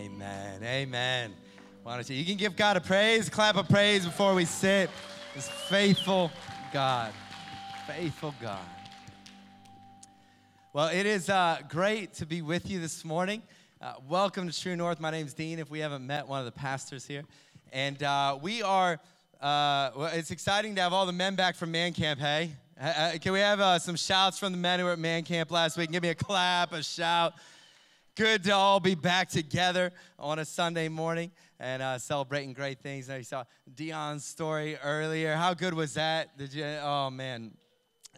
Amen. Amen. Why don't you? You can give God a praise, clap of praise before we sit. This faithful God. Faithful God. Well, it is uh, great to be with you this morning. Uh, welcome to True North. My name's Dean. If we haven't met one of the pastors here, and uh, we are. Uh, well, it's exciting to have all the men back from Man Camp. Hey, uh, can we have uh, some shouts from the men who were at Man Camp last week? Give me a clap, a shout. Good to all be back together on a Sunday morning and uh, celebrating great things. Now you saw Dion's story earlier. How good was that? Did you? Oh man!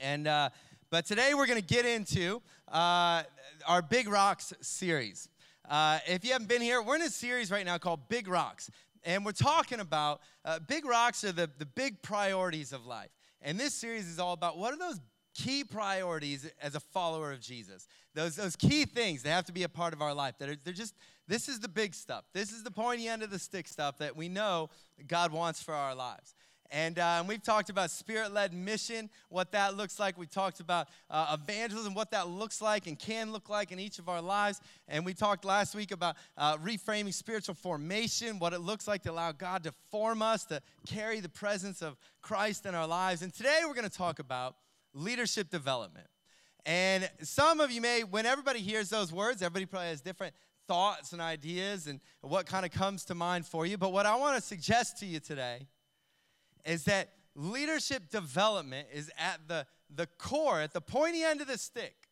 And uh, but today we're going to get into uh, our Big Rocks series. Uh, if you haven't been here, we're in a series right now called Big Rocks, and we're talking about uh, big rocks are the the big priorities of life. And this series is all about what are those key priorities as a follower of Jesus. Those, those key things that have to be a part of our life. That are, they're just, this is the big stuff. This is the pointy end of the stick stuff that we know God wants for our lives. And, uh, and we've talked about spirit led mission, what that looks like. We talked about uh, evangelism, what that looks like and can look like in each of our lives. And we talked last week about uh, reframing spiritual formation, what it looks like to allow God to form us, to carry the presence of Christ in our lives. And today we're going to talk about leadership development. And some of you may, when everybody hears those words, everybody probably has different thoughts and ideas and what kind of comes to mind for you. But what I want to suggest to you today is that leadership development is at the, the core, at the pointy end of the stick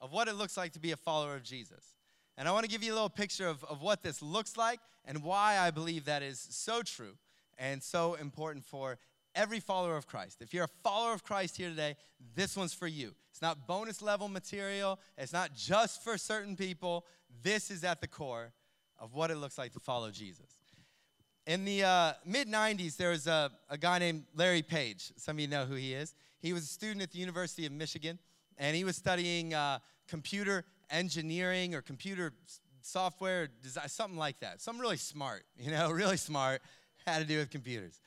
of what it looks like to be a follower of Jesus. And I want to give you a little picture of, of what this looks like and why I believe that is so true and so important for every follower of Christ. If you're a follower of Christ here today, this one's for you. It's not bonus level material, it's not just for certain people. This is at the core of what it looks like to follow Jesus. In the uh, mid 90s, there was a, a guy named Larry Page. Some of you know who he is. He was a student at the University of Michigan, and he was studying uh, computer engineering or computer software design, something like that. Something really smart, you know, really smart, had to do with computers.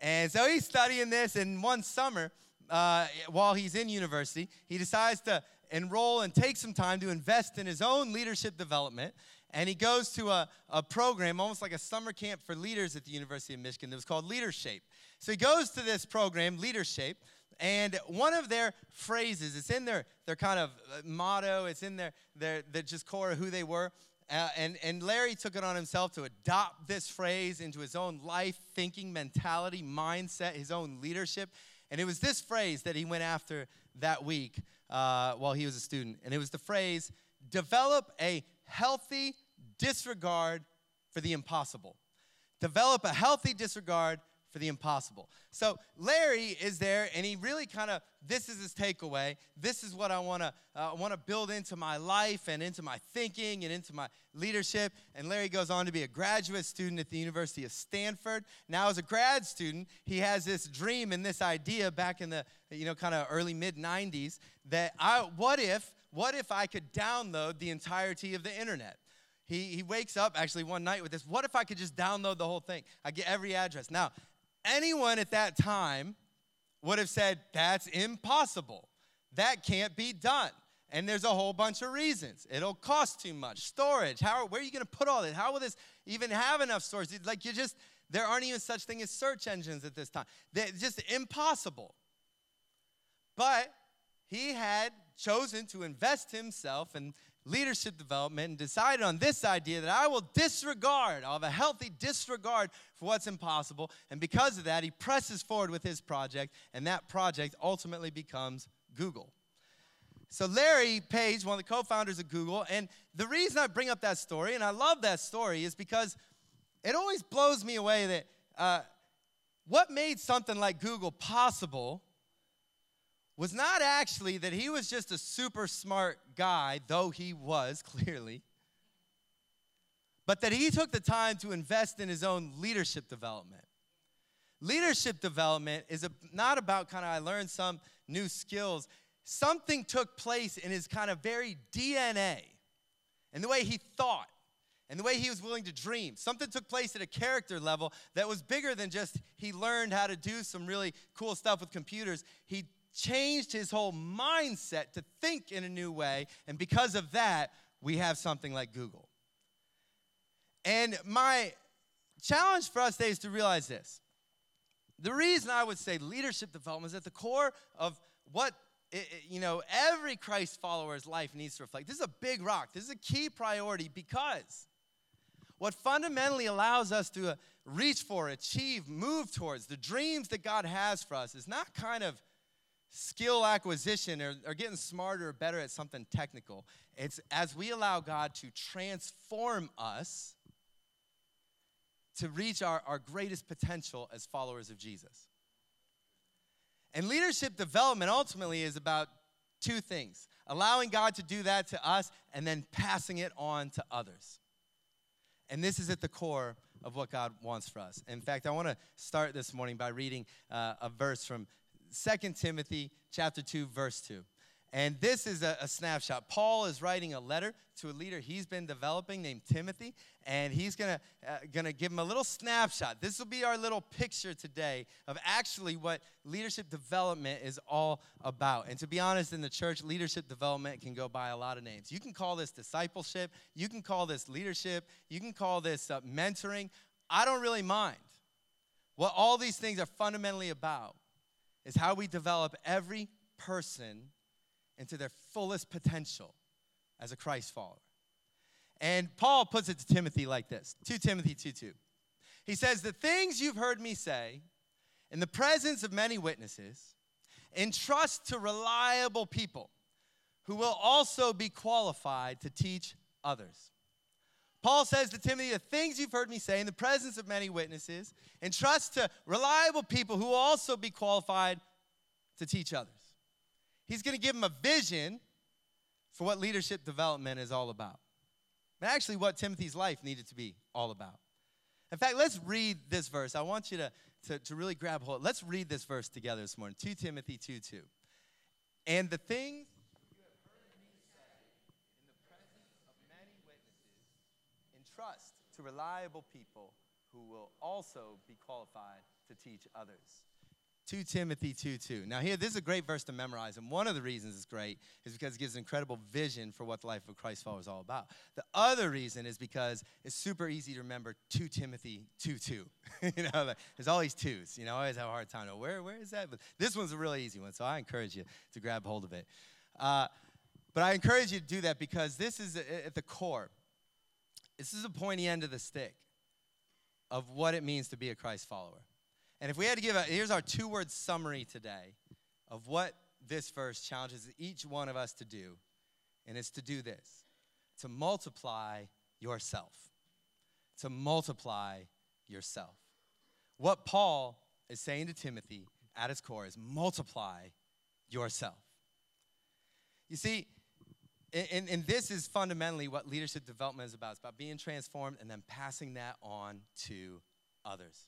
And so he's studying this, and one summer, uh, while he's in university, he decides to enroll and take some time to invest in his own leadership development. And he goes to a, a program, almost like a summer camp for leaders at the University of Michigan, that was called Leadershape. So he goes to this program, Leadershape, and one of their phrases, it's in their, their kind of uh, motto, it's in their, their, their just core of who they were. Uh, and, and Larry took it on himself to adopt this phrase into his own life, thinking, mentality, mindset, his own leadership. And it was this phrase that he went after that week uh, while he was a student. And it was the phrase develop a healthy disregard for the impossible. Develop a healthy disregard for the impossible. So Larry is there, and he really kind of this is his takeaway. This is what I want to uh, want to build into my life and into my thinking and into my leadership. And Larry goes on to be a graduate student at the University of Stanford. Now, as a grad student, he has this dream and this idea back in the you know kind of early mid '90s that I what if what if I could download the entirety of the internet? He, he wakes up actually one night with this what if I could just download the whole thing? I get every address. Now, anyone at that time would have said, That's impossible. That can't be done. And there's a whole bunch of reasons. It'll cost too much. Storage. How, where are you going to put all this? How will this even have enough storage? Like, you just, there aren't even such thing as search engines at this time. They're just impossible. But he had chosen to invest himself and leadership development and decided on this idea that I will disregard, I'll have a healthy disregard for what's impossible. And because of that, he presses forward with his project, and that project ultimately becomes Google. So, Larry Page, one of the co founders of Google, and the reason I bring up that story, and I love that story, is because it always blows me away that uh, what made something like Google possible was not actually that he was just a super smart guy, though he was clearly, but that he took the time to invest in his own leadership development. Leadership development is a, not about kind of, I learned some new skills. Something took place in his kind of very DNA and the way he thought and the way he was willing to dream. Something took place at a character level that was bigger than just he learned how to do some really cool stuff with computers. He changed his whole mindset to think in a new way. And because of that, we have something like Google. And my challenge for us today is to realize this. The reason I would say leadership development is at the core of what you know every Christ follower's life needs to reflect. This is a big rock. This is a key priority because what fundamentally allows us to uh, reach for, achieve, move towards the dreams that God has for us is not kind of skill acquisition or, or getting smarter or better at something technical. It's as we allow God to transform us to reach our, our greatest potential as followers of Jesus. And leadership development ultimately is about two things allowing God to do that to us and then passing it on to others. And this is at the core of what God wants for us. In fact, I want to start this morning by reading uh, a verse from 2 Timothy chapter 2 verse 2. And this is a, a, snapshot. Paul is writing a letter to a leader he's been developing named Timothy, and he's gonna, uh, gonna give him a little snapshot. This will be our little picture today of actually what leadership development is all about. And to be honest, in the church, leadership development can go by a lot of names. You can call this discipleship, you can call this leadership, you can call this uh, mentoring. I don't really mind. What all these things are fundamentally about is how we develop every person into their fullest potential as a Christ follower. And Paul puts it to Timothy like this 2 Timothy 2 2. He says, The things you've heard me say in the presence of many witnesses, entrust to reliable people who will also be qualified to teach others. Paul says to Timothy, The things you've heard me say in the presence of many witnesses, entrust to reliable people who will also be qualified to teach others. He's going to give them a vision for what leadership development is all about. And actually, what Timothy's life needed to be all about. In fact, let's read this verse. I want you to, to, to really grab hold. Let's read this verse together this morning 2 Timothy 2 2. And the things you have heard me say in the presence of many witnesses, entrust to reliable people who will also be qualified to teach others. 2 Timothy 2 2. Now, here, this is a great verse to memorize, and one of the reasons it's great is because it gives an incredible vision for what the life of Christ follower is all about. The other reason is because it's super easy to remember 2 Timothy 2 2. you know, there's always twos. You know, I always have a hard time. To, where, where is that? But this one's a really easy one, so I encourage you to grab hold of it. Uh, but I encourage you to do that because this is at the core. This is the pointy end of the stick of what it means to be a Christ follower. And if we had to give a, here's our two word summary today of what this verse challenges each one of us to do. And it's to do this to multiply yourself. To multiply yourself. What Paul is saying to Timothy at its core is multiply yourself. You see, and, and, this is fundamentally what leadership development is about. It's about being transformed and then passing that on to others.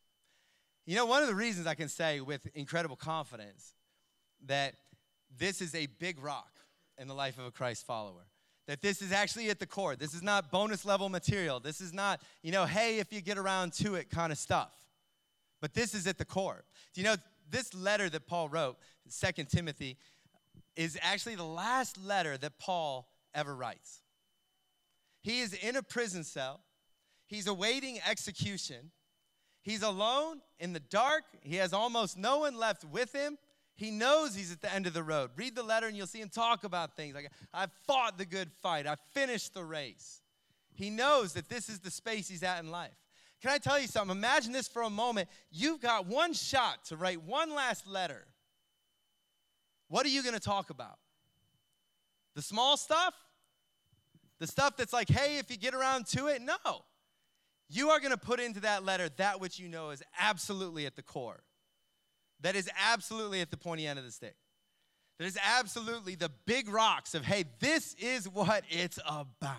You know, one of the reasons I can say with incredible confidence that this is a big rock in the life of a Christ follower. That this is actually at the core. This is not bonus level material. This is not, you know, hey, if you get around to it kind of stuff. But this is at the core. Do you know this letter that Paul wrote, Second Timothy, is actually the last letter that Paul ever writes. He is in a prison cell. He's awaiting execution. He's alone in the dark. He has almost no one left with him. He knows he's at the end of the road. Read the letter and you'll see him talk about things like, I've fought the good fight, I've finished the race. He knows that this is the space he's at in life. Can I tell you something? Imagine this for a moment. You've got one shot to write one last letter. What are you going to talk about? The small stuff? The stuff that's like, hey, if you get around to it? No. You are going to put into that letter that which you know is absolutely at the core, that is absolutely at the pointy end of the stick. That is absolutely the big rocks of, hey, this is what it's about.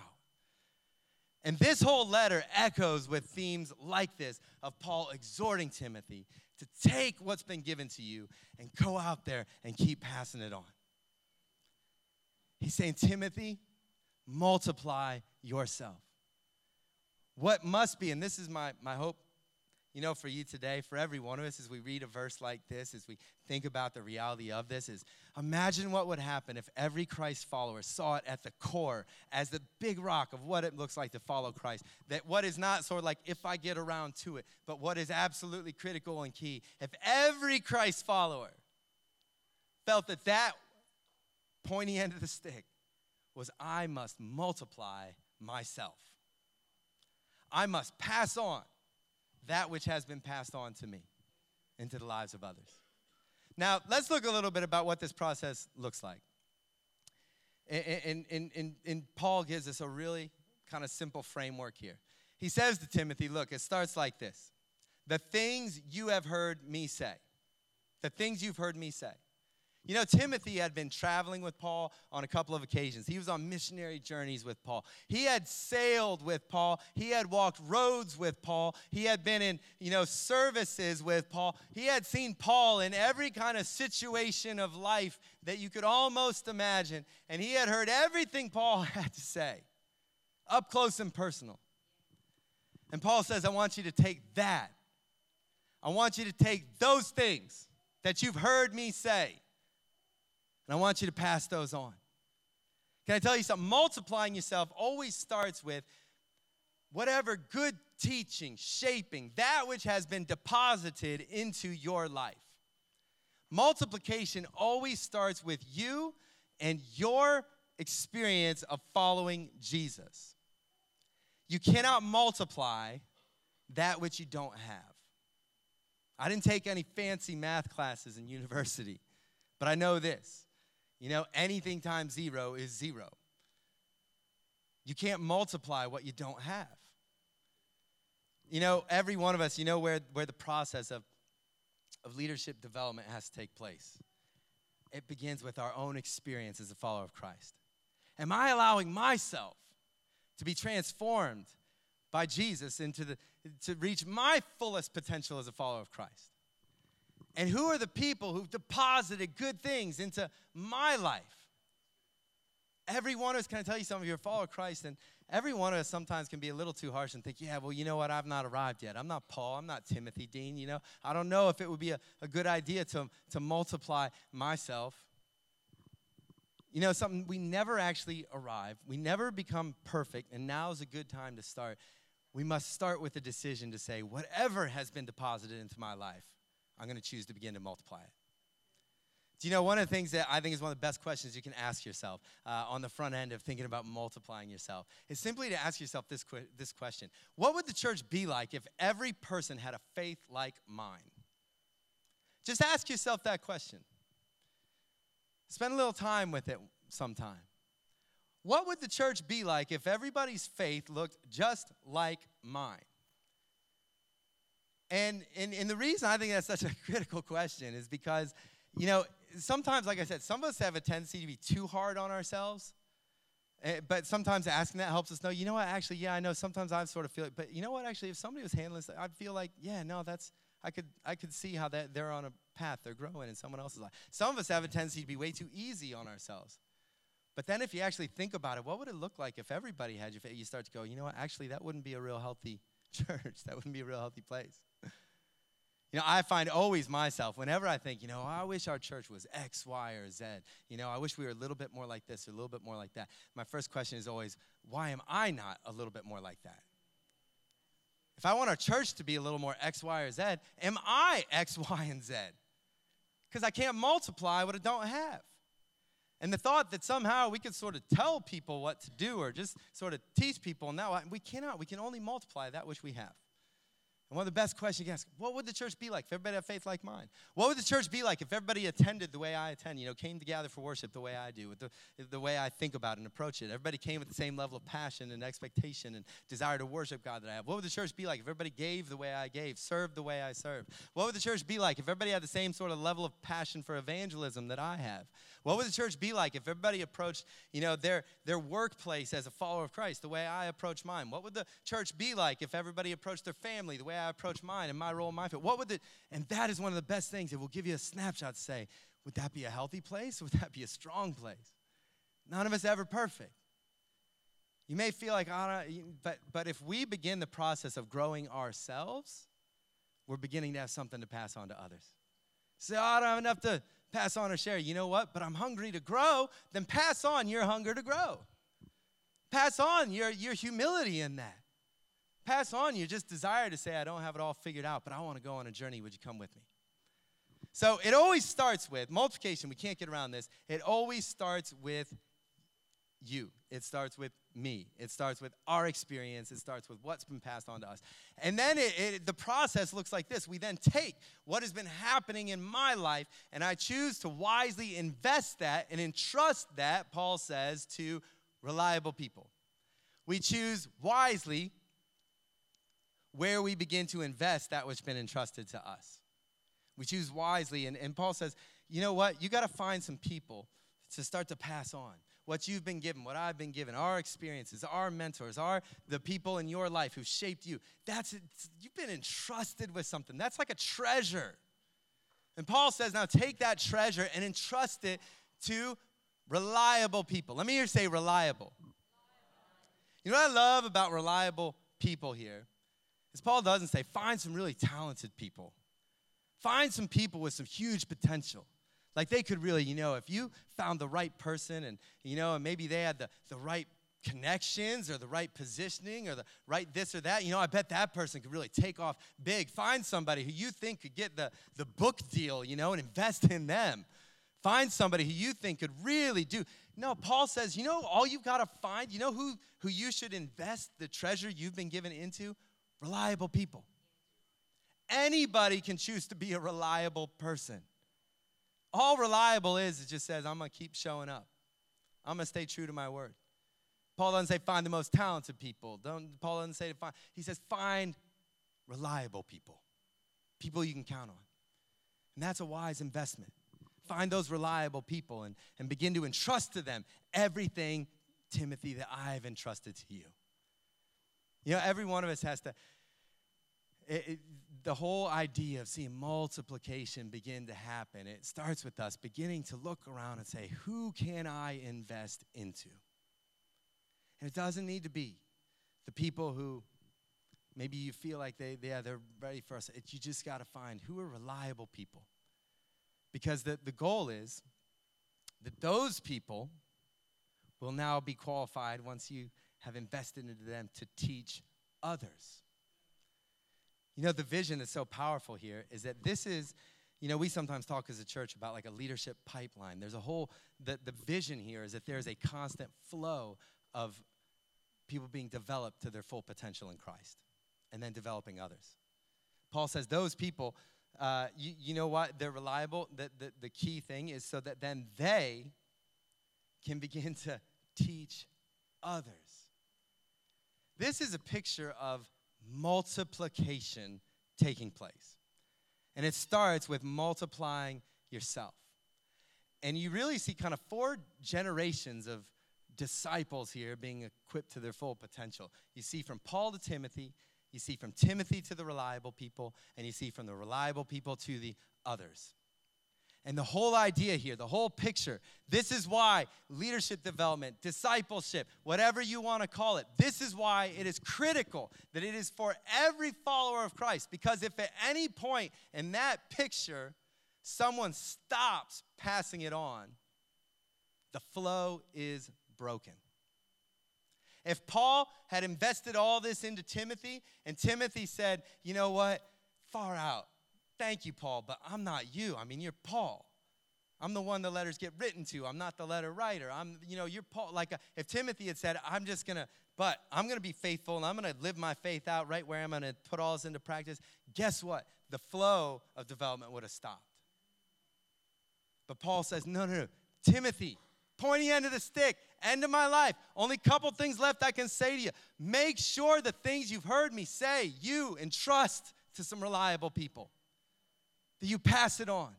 And this whole letter echoes with themes like this of Paul exhorting Timothy to take what's been given to you and go out there and keep passing it on. He's saying, Timothy, multiply yourself what must be, and this is my, my hope, you know, for you today, for every one of us, as we read a verse like this, as we think about the reality of this, is imagine what would happen if every Christ follower saw it at the core as the big rock of what it looks like to follow Christ. That what is not sort of like if I get around to it, but what is absolutely critical and key. If every Christ follower felt that that pointy end of the stick was I must multiply myself. I must pass on that which has been passed on to me into the lives of others. Now, let's look a little bit about what this process looks like. And, and, and, and Paul gives us a really kind of simple framework here. He says to Timothy, Look, it starts like this The things you have heard me say, the things you've heard me say. You know, Timothy had been traveling with Paul on a couple of occasions. He was on missionary journeys with Paul. He had sailed with Paul. He had walked roads with Paul. He had been in, you know, services with Paul. He had seen Paul in every kind of situation of life that you could almost imagine. And he had heard everything Paul had to say, up close and personal. And Paul says, I want you to take that. I want you to take those things that you've heard me say and I want you to pass those on. Can I tell you something? Multiplying yourself always starts with whatever good teaching, shaping, that which has been deposited into your life. Multiplication always starts with you and your experience of following Jesus. You cannot multiply that which you don't have. I didn't take any fancy math classes in university, but I know this you know, anything times zero is zero. You can't multiply what you don't have. You know, every one of us, you know where, where the process of, of leadership development has to take place. It begins with our own experience as a follower of Christ. Am I allowing myself to be transformed by Jesus into the to reach my fullest potential as a follower of Christ? And who are the people who've deposited good things into my life? Every one of us, can I tell you some of you are a follower of Christ, and every one of us sometimes can be a little too harsh and think, yeah, well, you know what? I've not arrived yet. I'm not Paul. I'm not Timothy Dean. You know, I don't know if it would be a, a good idea to, to multiply myself. You know, something we never actually arrive, we never become perfect, and now is a good time to start. We must start with a decision to say, whatever has been deposited into my life, I'm going to choose to begin to multiply it. Do you know one of the things that I think is one of the best questions you can ask yourself uh, on the front end of thinking about multiplying yourself is simply to ask yourself this, que- this question What would the church be like if every person had a faith like mine? Just ask yourself that question. Spend a little time with it sometime. What would the church be like if everybody's faith looked just like mine? And, and, and the reason I think that's such a critical question is because, you know, sometimes, like I said, some of us have a tendency to be too hard on ourselves. Eh, but sometimes asking that helps us know, you know what, actually, yeah, I know sometimes I sort of feel it, but you know what, actually, if somebody was handling this, I'd feel like, yeah, no, that's, I could, I could see how that they're on a path, they're growing in someone else's life. Some of us have a tendency to be way too easy on ourselves. But then if you actually think about it, what would it look like if everybody had your you? You start to go, you know what, actually, that wouldn't be a real healthy church. That wouldn't be a real healthy place. You know, I find always myself, whenever I think, you know, I wish our church was X, Y, or Z, you know, I wish we were a little bit more like this or a little bit more like that. My first question is always, why am I not a little bit more like that? If I want our church to be a little more X, Y, or Z, am I X, Y, and Z? Because I can't multiply what I don't have. And the thought that somehow we could sort of tell people what to do or just sort of teach people, now we cannot. We can only multiply that which we have. And one of the best questions you ask, what would the church be like if everybody had faith like mine? What would the church be like if everybody attended the way I attend, you know, came together for worship the way I do, with the, the way I think about and approach it? Everybody came with the same level of passion and expectation and desire to worship God that I have. What would the church be like if everybody gave the way I gave, served the way I served? What would the church be like if everybody had the same sort of level of passion for evangelism that I have? What would the church be like if everybody approached, you know, their, their workplace as a follower of Christ the way I approach mine? What would the church be like if everybody approached their family the way I approach mine and my role my field? What would the, and that is one of the best things. It will give you a snapshot to say, would that be a healthy place? Would that be a strong place? None of us ever perfect. You may feel like, oh, but, but if we begin the process of growing ourselves, we're beginning to have something to pass on to others. Say, oh, I don't have enough to pass on or share. You know what? But I'm hungry to grow. Then pass on your hunger to grow. Pass on your, your humility in that. Pass on your just desire to say, I don't have it all figured out, but I want to go on a journey. Would you come with me? So it always starts with multiplication. We can't get around this. It always starts with you. It starts with me. It starts with our experience. It starts with what's been passed on to us. And then it, it, the process looks like this. We then take what has been happening in my life and I choose to wisely invest that and entrust that, Paul says, to reliable people. We choose wisely where we begin to invest that which has been entrusted to us. We choose wisely. And, and Paul says, you know what? You got to find some people to start to pass on what you've been given, what I've been given, our experiences, our mentors, our the people in your life who shaped you. That's you've been entrusted with something. That's like a treasure. And Paul says, now take that treasure and entrust it to reliable people. Let me hear say reliable. You know what I love about reliable people here is Paul doesn't say find some really talented people. Find some people with some huge potential. Like they could really, you know, if you found the right person and, you know, and maybe they had the, the right connections or the right positioning or the right this or that, you know, I bet that person could really take off big. Find somebody who you think could get the, the book deal, you know, and invest in them. Find somebody who you think could really do. No, Paul says, you know, all you've got to find, you know who, who you should invest the treasure you've been given into? Reliable people. Anybody can choose to be a reliable person. All reliable is, it just says, I'm to keep showing up. I'm to stay true to my word. Paul doesn't say find the most talented people. Don't, Paul doesn't say to find. He says find reliable people, people you can count on. And that's a wise investment. Find those reliable people and, and begin to entrust to them everything, Timothy, that I've entrusted to you. You know, every one of us has to. It, it, the whole idea of seeing multiplication begin to happen, it starts with us beginning to look around and say, who can I invest into? And it doesn't need to be the people who maybe you feel like they, yeah, they're ready for us. It, you just got to find who are reliable people. Because the, the goal is that those people will now be qualified once you have invested into them to teach others. You know, the vision that's so powerful here is that this is, you know, we sometimes talk as a church about like a leadership pipeline. There's a whole, the, the vision here is that there's a constant flow of people being developed to their full potential in Christ and then developing others. Paul says those people, uh, you, you know what? They're reliable. The, the, the key thing is so that then they can begin to teach others. This is a picture of multiplication taking place. And it starts with multiplying yourself. And you really see kind of four generations of disciples here being equipped to their full potential. You see from Paul to Timothy, you see from Timothy to the reliable people, and you see from the reliable people to the others. And the whole idea here, the whole picture, this is why leadership development, discipleship, whatever you want to call it, this is why it is critical that it is for every follower of Christ. Because if at any point in that picture someone stops passing it on, the flow is broken. If Paul had invested all this into Timothy and Timothy said, you know what, far out, Thank you, Paul, but I'm not you. I mean, you're Paul. I'm the one the letters get written to. I'm not the letter writer. I'm, you know, you're Paul. Like, uh, if Timothy had said, I'm just going to, but I'm going to be faithful and I'm going to live my faith out right where I'm going to put all this into practice, guess what? The flow of development would have stopped. But Paul says, no, no, no. Timothy, pointy end of the stick, end of my life. Only couple things left I can say to you. Make sure the things you've heard me say, you entrust to some reliable people that you pass it on,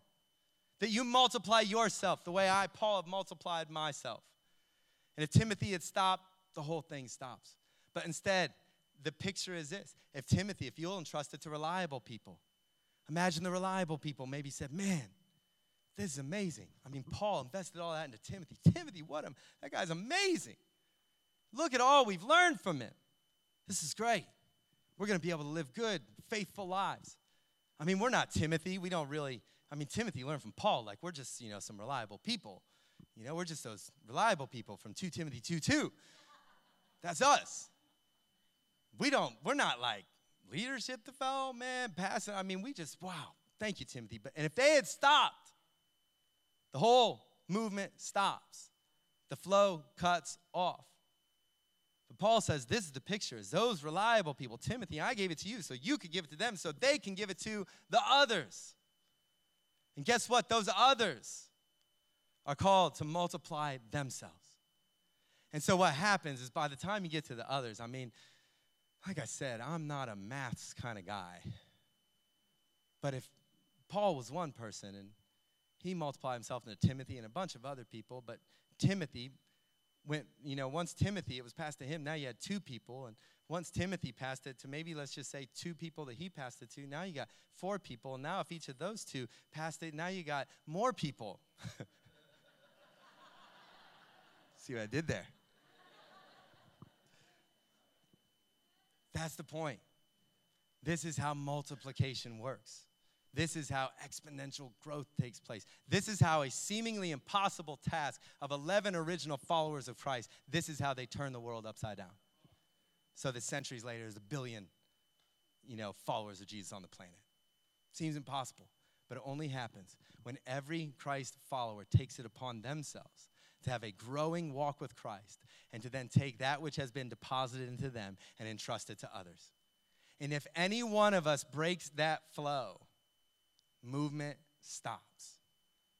that you multiply yourself the way I, Paul, have multiplied myself. And if Timothy had stopped, the whole thing stops. But instead, the picture is this if Timothy, if you'll entrust it to reliable people, imagine the reliable people maybe said, Man, this is amazing. I mean, Paul invested all that into Timothy. Timothy, what a, that guy's amazing. Look at all we've learned from him. This is great. We're going to be able to live good, faithful lives. I mean, we're not Timothy. We don't really, I mean, Timothy learned from Paul. Like, we're just, you know, some reliable people. You know, we're just those reliable people from 2 Timothy 2 2. That's us. We don't, we're not like leadership development, passing. I mean, we just, wow, thank you, Timothy. But and if they had stopped, the whole movement stops. The flow cuts off. But Paul says this is the picture those reliable people. Timothy, I gave it to you so you could give it to them so they can give it to the others. And guess what? Those others are called to multiply themselves. And so what happens is by the time you get to the others, I mean, like I said, I'm not a maths kind of guy. But if Paul was one person and he multiplied himself into Timothy and a bunch of other people, but Timothy went, you know, once Timothy, it was passed to him, now you had two people. And once Timothy passed it to maybe let's just say two people that he passed it to, now you got four people. And now if each of those two passed it, now you got more people. See what I did there? That's the point. This is how multiplication works. This is how exponential growth takes place. This is how a seemingly impossible task of 11 original followers of Christ, this is how they turn the world upside down. So that centuries later, there's a billion, you know, followers of Jesus on the planet. Seems impossible, but it only happens when every Christ follower takes it upon themselves to have a growing walk with Christ and to then take that which has been deposited into them and entrust it to others. And if any one of us breaks that flow, movement stops.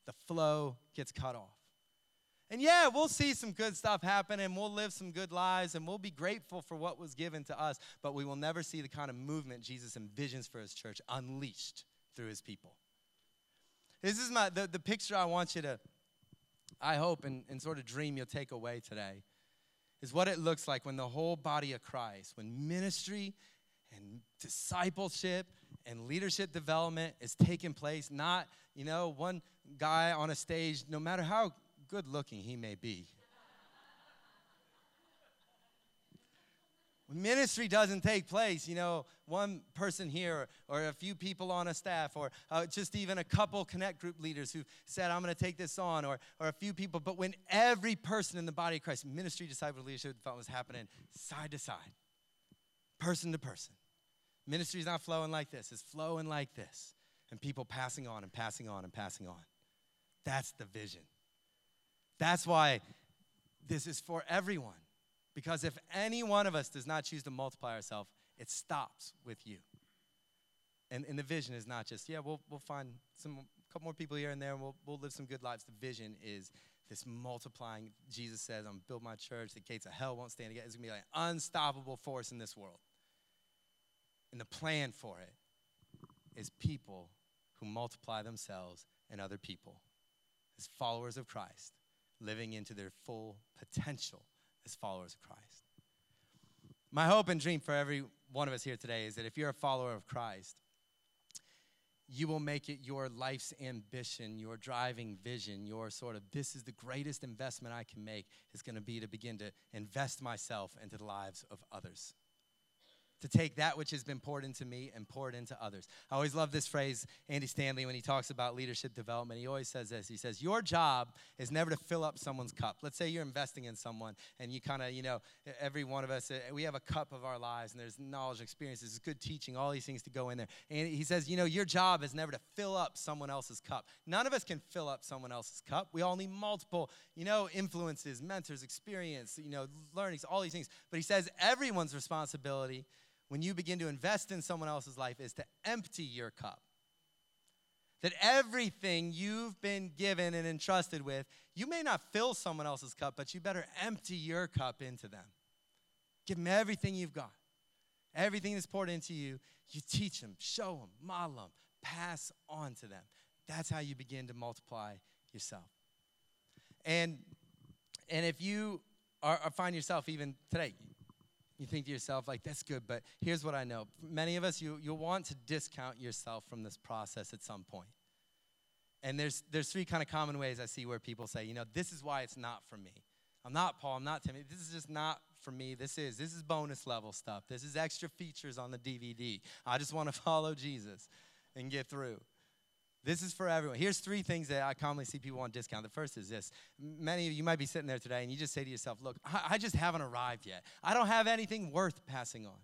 The flow gets cut off. And yeah, we'll see some good stuff happen and we'll live some good lives and we'll be grateful for what was given to us, but we will never see the kind of movement Jesus envisions for his church unleashed through his people. This is my the, the picture I want you to, I hope, and, and sort of dream you'll take away today, is what it looks like when the whole body of Christ, when ministry and discipleship and leadership development is taking place, not, you know, one guy on a stage, no matter how good looking he may be. ministry doesn't take place, you know, one person here or, a few people on a staff or uh, just even a couple connect group leaders who said, I'm going to take this on or, or a few people, but when every person in the body of Christ, ministry, disciple, leadership development was happening side to side, person to person. Ministry is not flowing like this, it's flowing like this. And people passing on and passing on and passing on. That's the vision. That's why this is for everyone. Because if any one of us does not choose to multiply ourselves, it stops with you. And, and the vision is not just, yeah, we'll, we'll find some a couple more people here and there and we'll, we'll live some good lives. The vision is this multiplying. Jesus says, I'm build my church. The gates of hell won't stand again. It's to be like an unstoppable force in this world. And the plan for it is people who multiply themselves and other people as followers of Christ, living into their full potential as followers of Christ. My hope and dream for every one of us here today is that if you're a follower of Christ, you will make it your life's ambition, your driving vision, your sort of this is the greatest investment I can make is going to be to begin to invest myself into the lives of others to take that which has been poured into me and pour it into others. I always love this phrase, Andy Stanley, when he talks about leadership development. He always says this He says, Your job is never to fill up someone's cup. Let's say you're investing in someone and you kind of, you know, every one of us, we have a cup of our lives and there's knowledge, experiences, good teaching, all these things to go in there. And he says, You know, your job is never to fill up someone else's cup. None of us can fill up someone else's cup. We all need multiple, you know, influences, mentors, experience, you know, learnings, all these things. But he says, everyone's responsibility when you begin to invest in someone else's life is to empty your cup. That everything you've been given and entrusted with, you may not fill someone else's cup, but you better empty your cup into them. Give them everything you've got. Everything that's poured into you, you teach them, show them, model them, pass on to them. That's how you begin to multiply yourself. And, and if you are, are find yourself even today, you think to yourself, like, that's good, but here's what I know. Many of us, you, you'll want to discount yourself from this process at some point. And there's, there's three kind of common ways I see where people say, you know, this is why it's not for me. I'm not Paul, I'm not Timmy. This is just not for me. This is. This is bonus level stuff. This is extra features on the DVD. I just want to follow Jesus. and get through. This is for everyone. Here's three things that I commonly see people on discount. The first is this. Many of you might be sitting there today and you just say to yourself, Look, I just haven't arrived yet. I don't have anything worth passing on.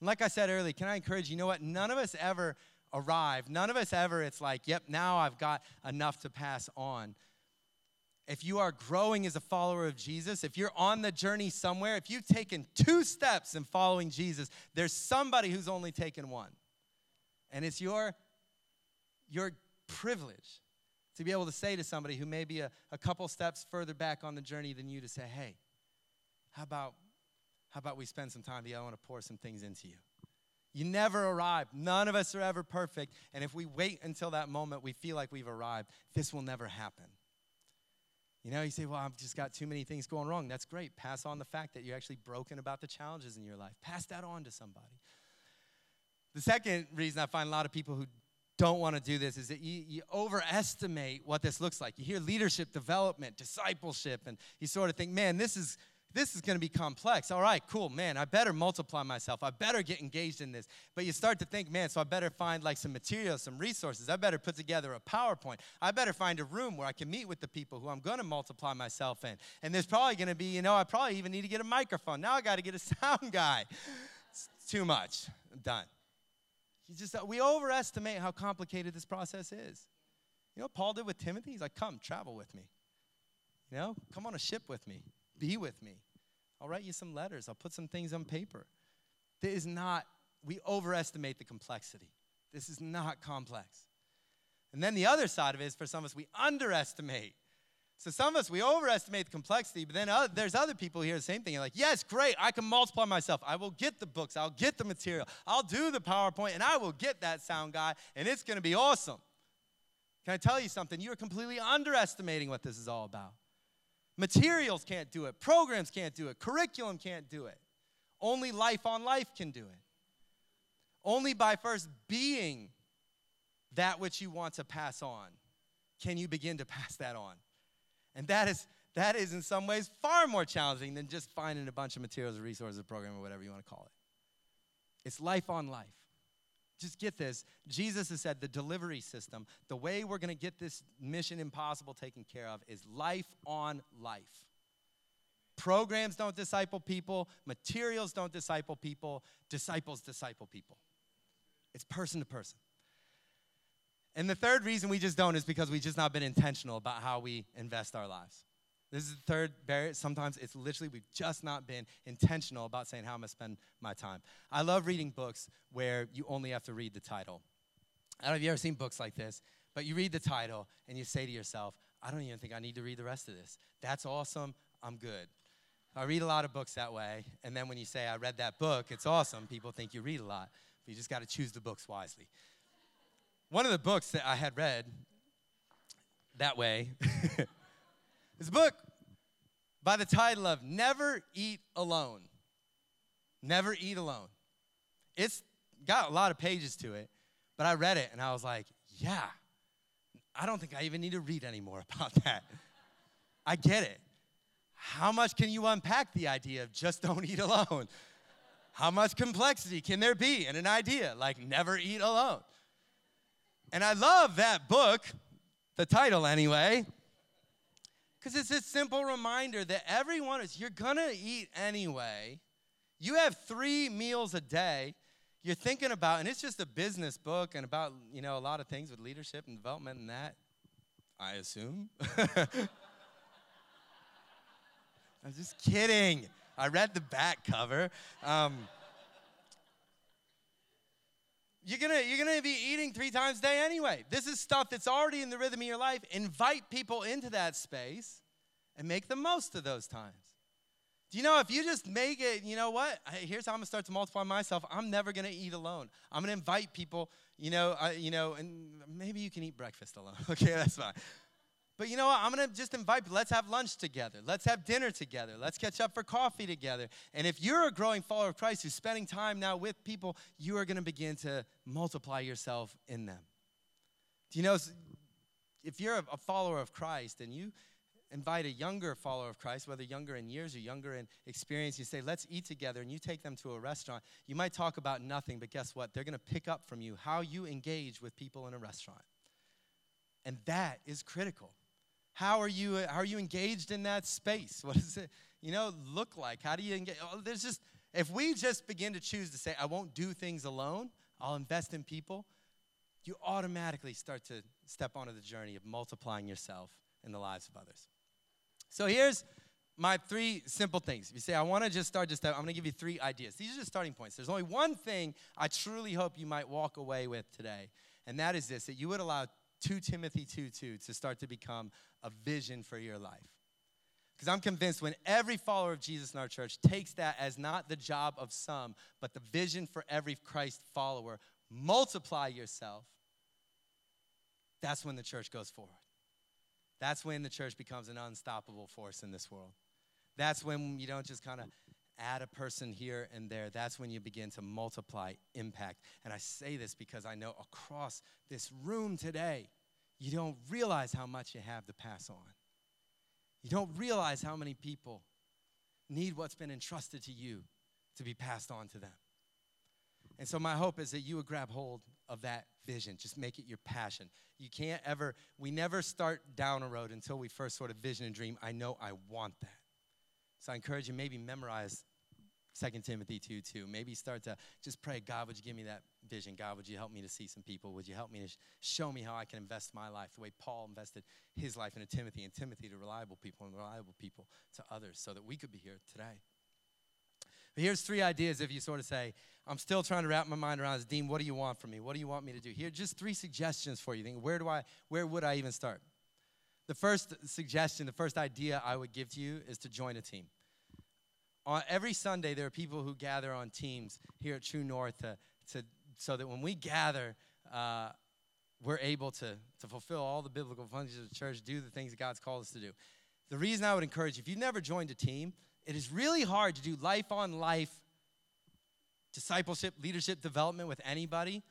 And like I said earlier, can I encourage you? You know what? None of us ever arrive. None of us ever, it's like, Yep, now I've got enough to pass on. If you are growing as a follower of Jesus, if you're on the journey somewhere, if you've taken two steps in following Jesus, there's somebody who's only taken one. And it's your your privilege to be able to say to somebody who may be a, a couple steps further back on the journey than you to say, hey, how about, how about we spend some time together? I want to pour some things into you. You never arrive. None of us are ever perfect. And if we wait until that moment, we feel like we've arrived. This will never happen. You know, you say, well, I've just got too many things going wrong. That's great. Pass on the fact that you're actually broken about the challenges in your life. Pass that on to somebody. The second reason I find a lot of people who don't want to do this is that you, you, overestimate what this looks like. You hear leadership development, discipleship, and you sort of think, man, this is this is going to be complex. All right, cool, man. I better multiply myself. I better get engaged in this. But you start to think, man, so I better find like some materials, some resources. I better put together a PowerPoint. I better find a room where I can meet with the people who I'm going to multiply myself in. And there's probably going to be, you know, I probably even need to get a microphone. Now I got to get a sound guy. It's too much. I'm done. You just we overestimate how complicated this process is. You know what Paul did with Timothy? He's like, come, travel with me. You know, come on a ship with me. Be with me. I'll write you some letters. I'll put some things on paper. This is not, we overestimate the complexity. This is not complex. And then the other side of it is for some of us, we underestimate so some of us, we overestimate the complexity, but then other, there's other people here, the same thing. You're like, yes, great, I can multiply myself. I will get the books, I'll get the material, I'll do the PowerPoint, and I will get that sound guy, and it's gonna be awesome. Can I tell you something? You're completely underestimating what this is all about. Materials can't do it, programs can't do it, curriculum can't do it. Only life on life can do it. Only by first being that which you want to pass on can you begin to pass that on. And that is, that is in some ways far more challenging than just finding a bunch of materials or resources, program, or whatever you want to call it. It's life on life. Just get this. Jesus has said the delivery system, the way we're going to get this mission impossible taken care of is life on life. Programs don't disciple people, materials don't disciple people, disciples disciple people. It's person to person. And the third reason we just don't is because we've just not been intentional about how we invest our lives. This is the third barrier. Sometimes it's literally we've just not been intentional about saying how I'm gonna spend my time. I love reading books where you only have to read the title. I don't know if you've ever seen books like this, but you read the title and you say to yourself, I don't even think I need to read the rest of this. That's awesome. I'm good. I read a lot of books that way, and then when you say I read that book, it's awesome. People think you read a lot, but you just got to choose the books wisely. One of the books that I had read that way is a book by the title of Never Eat Alone. Never Eat Alone. It's got a lot of pages to it, but I read it and I was like, yeah, I don't think I even need to read anymore about that. I get it. How much can you unpack the idea of just don't eat alone? How much complexity can there be in an idea like never eat alone? And I love that book, the title anyway, because it's a simple reminder that everyone is, you're gonna eat anyway. You have three meals a day you're thinking about, and it's just a business book and about, you know, a lot of things with leadership and development and that, I assume. I'm just kidding. I read the back cover. Um, you're gonna, you're gonna be eating three times a day anyway. This is stuff that's already in the rhythm of your life. Invite people into that space and make the most of those times. Do you know if you just make it, you know what? Here's how I'm gonna start to multiply myself. I'm never gonna eat alone. I'm gonna invite people, you know, uh, you know, and maybe you can eat breakfast alone. okay, that's fine. But you know what? I'm to just invite, let's have lunch together. Let's have dinner together. Let's catch up for coffee together. And if you're a growing follower of Christ who's spending time now with people, you are to begin to multiply yourself in them. Do you know, if you're a follower of Christ and you, invite a younger follower of Christ, whether younger in years or younger in experience, you say, let's eat together, and you take them to a restaurant, you might talk about nothing, but guess what? They're to pick up from you how you engage with people in a restaurant. And that is critical. How are you, uh, how are you engaged in that space? What does it, you know, look like? How do you engage? Oh, there's just, if we just begin to choose to say, I won't do things alone, I'll invest in people, you automatically start to step onto the journey of multiplying yourself in the lives of others. So here's my three simple things. If you say, I want to just start just I'm going to give you three ideas. These are just starting points. There's only one thing I truly hope you might walk away with today, and that is this that you would allow 2 Timothy 2 2 to start to become a vision for your life. Because I'm convinced when every follower of Jesus in our church takes that as not the job of some, but the vision for every Christ follower, multiply yourself, that's when the church goes forward. That's when the church becomes an unstoppable force in this world. That's when you don't just kind of add a person here and there. That's when you begin to multiply impact. And I say this because I know across this room today, you don't realize how much you have to pass on. You don't realize how many people need what's been entrusted to you to be passed on to them. And so, my hope is that you would grab hold of that vision. Just make it your passion. You can't ever, we never start down a road until we first sort of vision and dream, I know I want that. So I encourage you, maybe memorize 2 Timothy 2 2. Maybe start to just pray, God, would you give me that vision? God, would you help me to see some people? Would you help me to sh- show me how I can invest my life the way Paul invested his life into Timothy and Timothy to reliable people and reliable people to others so that we could be here today? But here's three ideas if you sort of say, I'm still trying to wrap my mind around this. Dean, what do you want from me? What do you want me to do? Here, just three suggestions for you. Think, where do I, where would I even start? The first suggestion, the first idea I would give to you is to join a team. On every Sunday, there are people who gather on teams here at True North to, to, so that when we gather, uh, we're able to, to fulfill all the biblical functions of the church, do the things that God's called us to do. The reason I would encourage you, if you've never joined a team, it is really hard to do life on life discipleship, leadership development with anybody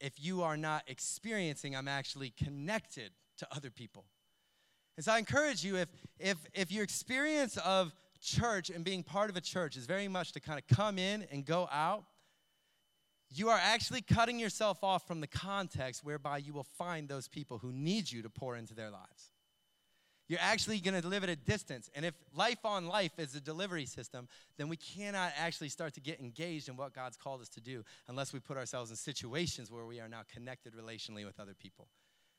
if you are not experiencing I'm actually connected to other people. And so I encourage you if if if your experience of church and being part of a church is very much to kind of come in and go out, you are actually cutting yourself off from the context whereby you will find those people who need you to pour into their lives. You're actually going to live at a distance. And if life on life is a delivery system, then we cannot actually start to get engaged in what God's called us to do unless we put ourselves in situations where we are now connected relationally with other people.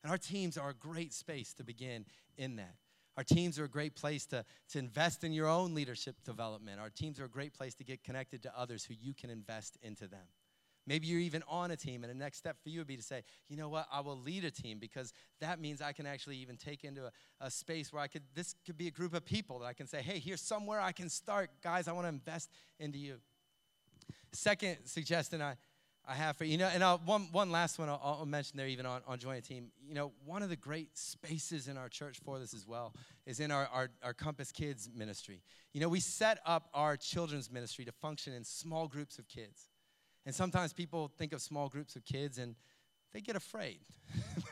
And our teams are a great space to begin in that. Our teams are a great place to, to invest in your own leadership development. Our teams are a great place to get connected to others who you can invest into them. Maybe you're even on a team, and the next step for you would be to say, you know what, I will lead a team because that means I can actually even take into a, a space where I could, this could be a group of people that I can say, hey, here's somewhere I can start. Guys, I want to invest into you. Second suggestion I, I have for you, know, and I'll, one, one last one I'll, I'll, mention there, even on, on join a team. You know, one of the great spaces in our church for this as well is in our, our, our Compass Kids ministry. You know, we set up our children's ministry to function in small groups of kids. And sometimes people think of small groups of kids and they get afraid.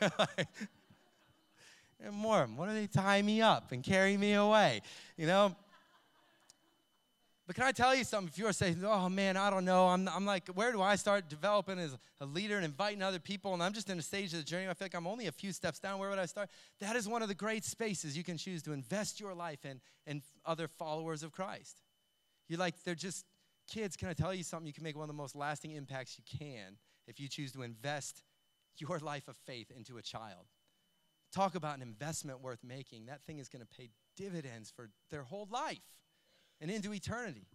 and more, what do they tie me up and carry me away? You know? But can I tell you something? If you're saying, oh man, I don't know, I'm, I'm like, where do I start developing as a leader and inviting other people? And I'm just in a stage of the journey, I feel like I'm only a few steps down. Where would I start? That is one of the great spaces you can choose to invest your life in, in other followers of Christ. You're like, they're just Kids, can I tell you something? You can make one of the most lasting impacts you can if you choose to invest your life of faith into a child. Talk about an investment worth making. That thing is going to pay dividends for their whole life and into eternity.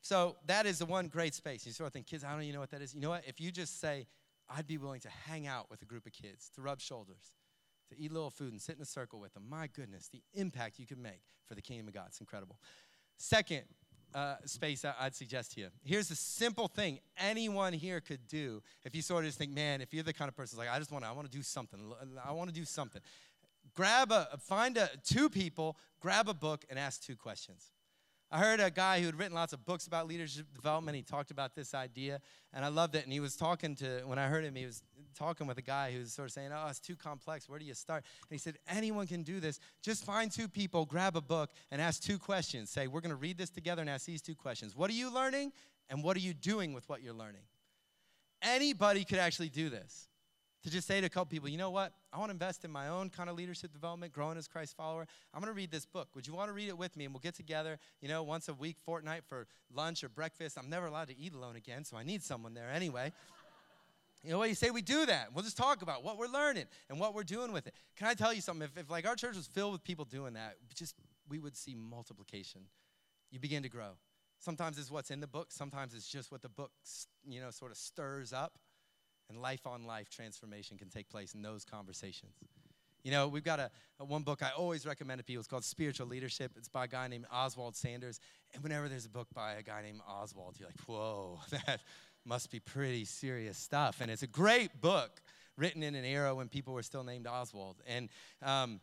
So that is the one great space. You sort of think, kids, I don't even know what that is. You know what? If you just say, I'd be willing to hang out with a group of kids, to rub shoulders, to eat a little food and sit in a circle with them, my goodness, the impact you can make for the kingdom of God. It's incredible. Second, uh, space I'd suggest to you. Here's a simple thing anyone here could do if you sort of just think, man, if you're the kind of person like, I just want to, I want to do something. I want to do something. Grab a, find a, two people, grab a book and ask two questions. I heard a guy who had written lots of books about leadership development. He talked about this idea, and I loved it. And he was talking to, when I heard him, he was talking with a guy who was sort of saying, Oh, it's too complex. Where do you start? And he said, Anyone can do this. Just find two people, grab a book, and ask two questions. Say, We're going to read this together and ask these two questions What are you learning? And what are you doing with what you're learning? Anybody could actually do this to just say to a couple people, you know what? I want to invest in my own kind of leadership development, growing as Christ follower. I'm going to read this book. Would you want to read it with me? And we'll get together, you know, once a week, fortnight for lunch or breakfast. I'm never allowed to eat alone again, so I need someone there anyway. You know what? You say we do that. We'll just talk about what we're learning and what we're doing with it. Can I tell you something? If, if like our church was filled with people doing that, just we would see multiplication. You begin to grow. Sometimes it's what's in the book. Sometimes it's just what the book, you know, sort of stirs up and life on life transformation can take place in those conversations. You know, we've got a, a, one book I always recommend to people. It's called Spiritual Leadership. It's by a guy named Oswald Sanders. And whenever there's a book by a guy named Oswald, you're like, whoa, that must be pretty serious stuff. And it's a great book written in an era when people were still named Oswald. And um,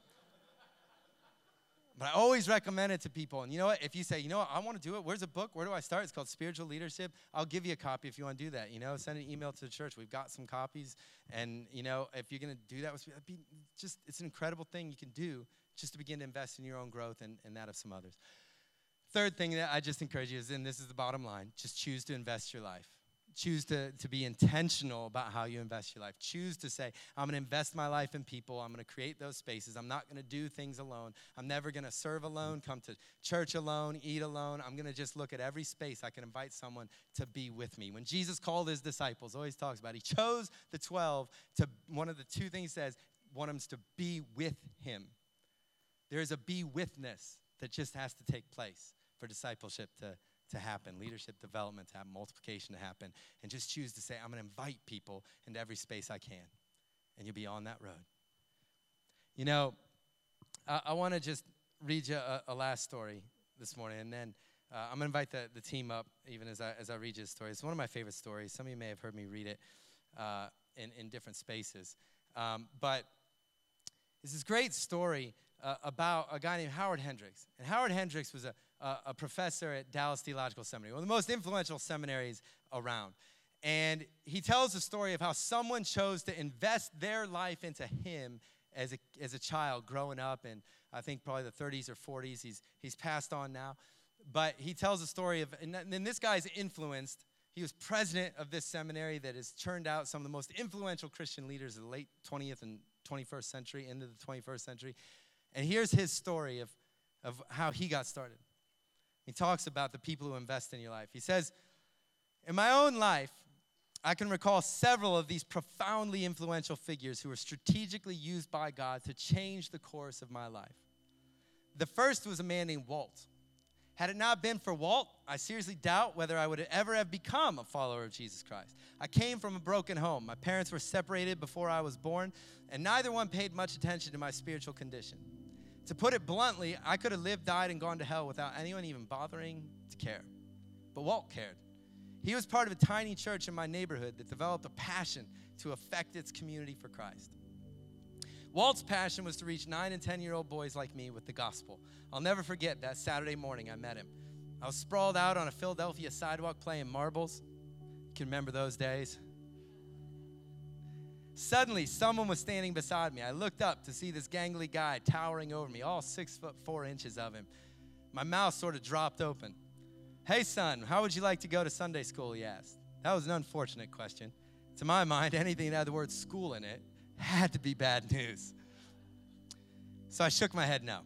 but I always recommend it to people. And you know what? If you say, you know what, I want to do it, where's a book? Where do I start? It's called Spiritual Leadership. I'll give you a copy if you want to do that. You know, send an email to the church. We've got some copies. And, you know, if you're going to do that, be just, it's an incredible thing you can do just to begin to invest in your own growth and, and that of some others. Third thing that I just encourage you is, and this is the bottom line, just choose to invest your life choose to, to be intentional about how you invest your life. Choose to say, I'm going to invest my life in people. I'm going to create those spaces. I'm not going to do things alone. I'm never going to serve alone, come to church alone, eat alone. I'm going to just look at every space I can invite someone to be with me. When Jesus called his disciples, always talks about, he chose the 12 to, one of the two things he says, of them to be with him. There is a be withness that just has to take place for discipleship to to happen, leadership development to happen, multiplication to happen, and just choose to say, I'm going to invite people into every space I can. And you'll be on that road. You know, I, I want to just read you a, a, last story this morning, and then uh, I'm going to invite the, the team up even as I, as I read you the story. It's one of my favorite stories. Some of you may have heard me read it uh, in, in different spaces. Um, but it's this great story uh, about a guy named Howard Hendricks. And Howard Hendricks was a, a, professor at Dallas Theological Seminary, one of the most influential seminaries around. And he tells the story of how someone chose to invest their life into him as a, as a child growing up in, I think, probably the 30s or 40s. He's, he's passed on now. But he tells a story of, and then this guy's influenced. He was president of this seminary that has churned out some of the most influential Christian leaders of the late 20th and 21st century, into the 21st century. And here's his story of, of how he got started. He talks about the people who invest in your life. He says, In my own life, I can recall several of these profoundly influential figures who were strategically used by God to change the course of my life. The first was a man named Walt. Had it not been for Walt, I seriously doubt whether I would ever have become a follower of Jesus Christ. I came from a broken home. My parents were separated before I was born, and neither one paid much attention to my spiritual condition. To put it bluntly, I could have lived, died, and gone to hell without anyone even bothering to care. But Walt cared. He was part of a tiny church in my neighborhood that developed a passion to affect its community for Christ. Walt's passion was to reach nine and 10 year old boys like me with the gospel. I'll never forget that Saturday morning I met him. I was sprawled out on a Philadelphia sidewalk playing marbles. You can remember those days. Suddenly, someone was standing beside me. I looked up to see this gangly guy towering over me, all six foot four inches of him. My mouth sort of dropped open. Hey, son, how would you like to go to Sunday school? He asked. That was an unfortunate question. To my mind, anything that had the word school in it had to be bad news. So I shook my head no.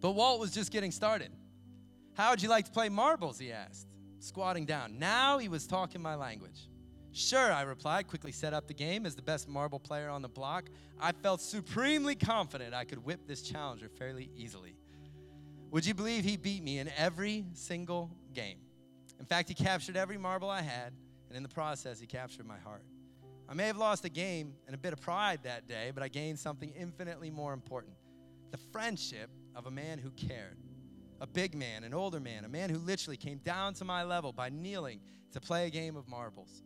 But Walt was just getting started. How would you like to play marbles? He asked, squatting down. Now he was talking my language. Sure, I replied, quickly set up the game as the best marble player on the block. I felt supremely confident I could whip this challenger fairly easily. Would you believe he beat me in every single game? In fact, he captured every marble I had, and in the process, he captured my heart. I may have lost a game and a bit of pride that day, but I gained something infinitely more important the friendship of a man who cared. A big man, an older man, a man who literally came down to my level by kneeling to play a game of marbles.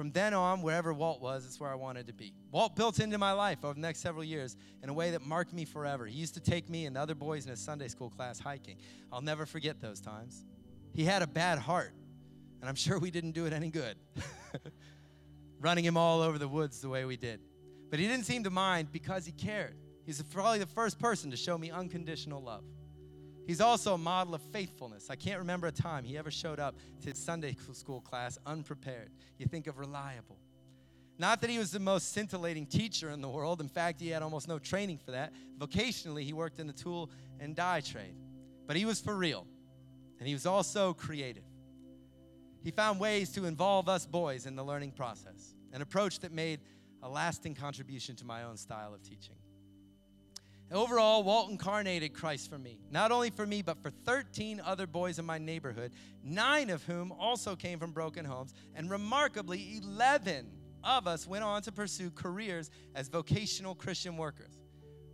From then on, wherever Walt was, is where I wanted to be. Walt built into my life over the next several years in a way that marked me forever. He used to take me and the other boys in his Sunday school class hiking. I'll never forget those times. He had a bad heart, and I'm sure we didn't do it any good, running him all over the woods the way we did. But he didn't seem to mind because he cared. He's probably the first person to show me unconditional love. He's also a model of faithfulness. I can't remember a time he ever showed up to Sunday school class unprepared. You think of reliable. Not that he was the most scintillating teacher in the world. In fact, he had almost no training for that. Vocationally, he worked in the tool and die trade. But he was for real. And he was also creative. He found ways to involve us boys in the learning process, an approach that made a lasting contribution to my own style of teaching. Overall, Walt incarnated Christ for me. Not only for me, but for 13 other boys in my neighborhood, nine of whom also came from broken homes. And remarkably, 11 of us went on to pursue careers as vocational Christian workers,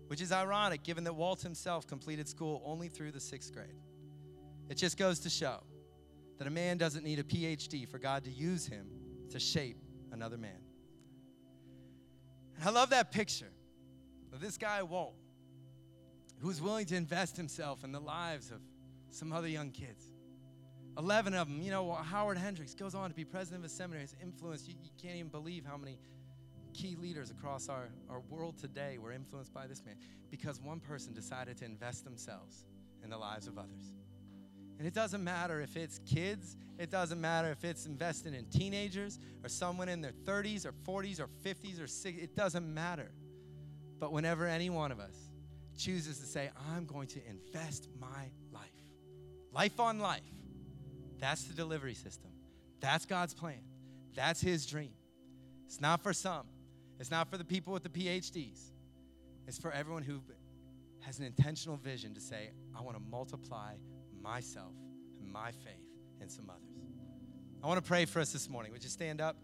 which is ironic given that Walt himself completed school only through the sixth grade. It just goes to show that a man doesn't need a PhD for God to use him to shape another man. I love that picture of this guy, Walt who was willing to invest himself in the lives of some other young kids. 11 of them, you know, Howard Hendricks goes on to be president of a seminary. His influence, you, you can't even believe how many key leaders across our, our world today were influenced by this man because one person decided to invest themselves in the lives of others. And it doesn't matter if it's kids, it doesn't matter if it's investing in teenagers or someone in their 30s or 40s or 50s or 60s, it doesn't matter. But whenever any one of us chooses to say, I'm going to invest my life. Life on life. That's the delivery system. That's God's plan. That's His dream. It's not for some, it's not for the people with the PhDs. It's for everyone who has an intentional vision to say, I want to multiply myself and my faith in some others. I want to pray for us this morning. Would you stand up?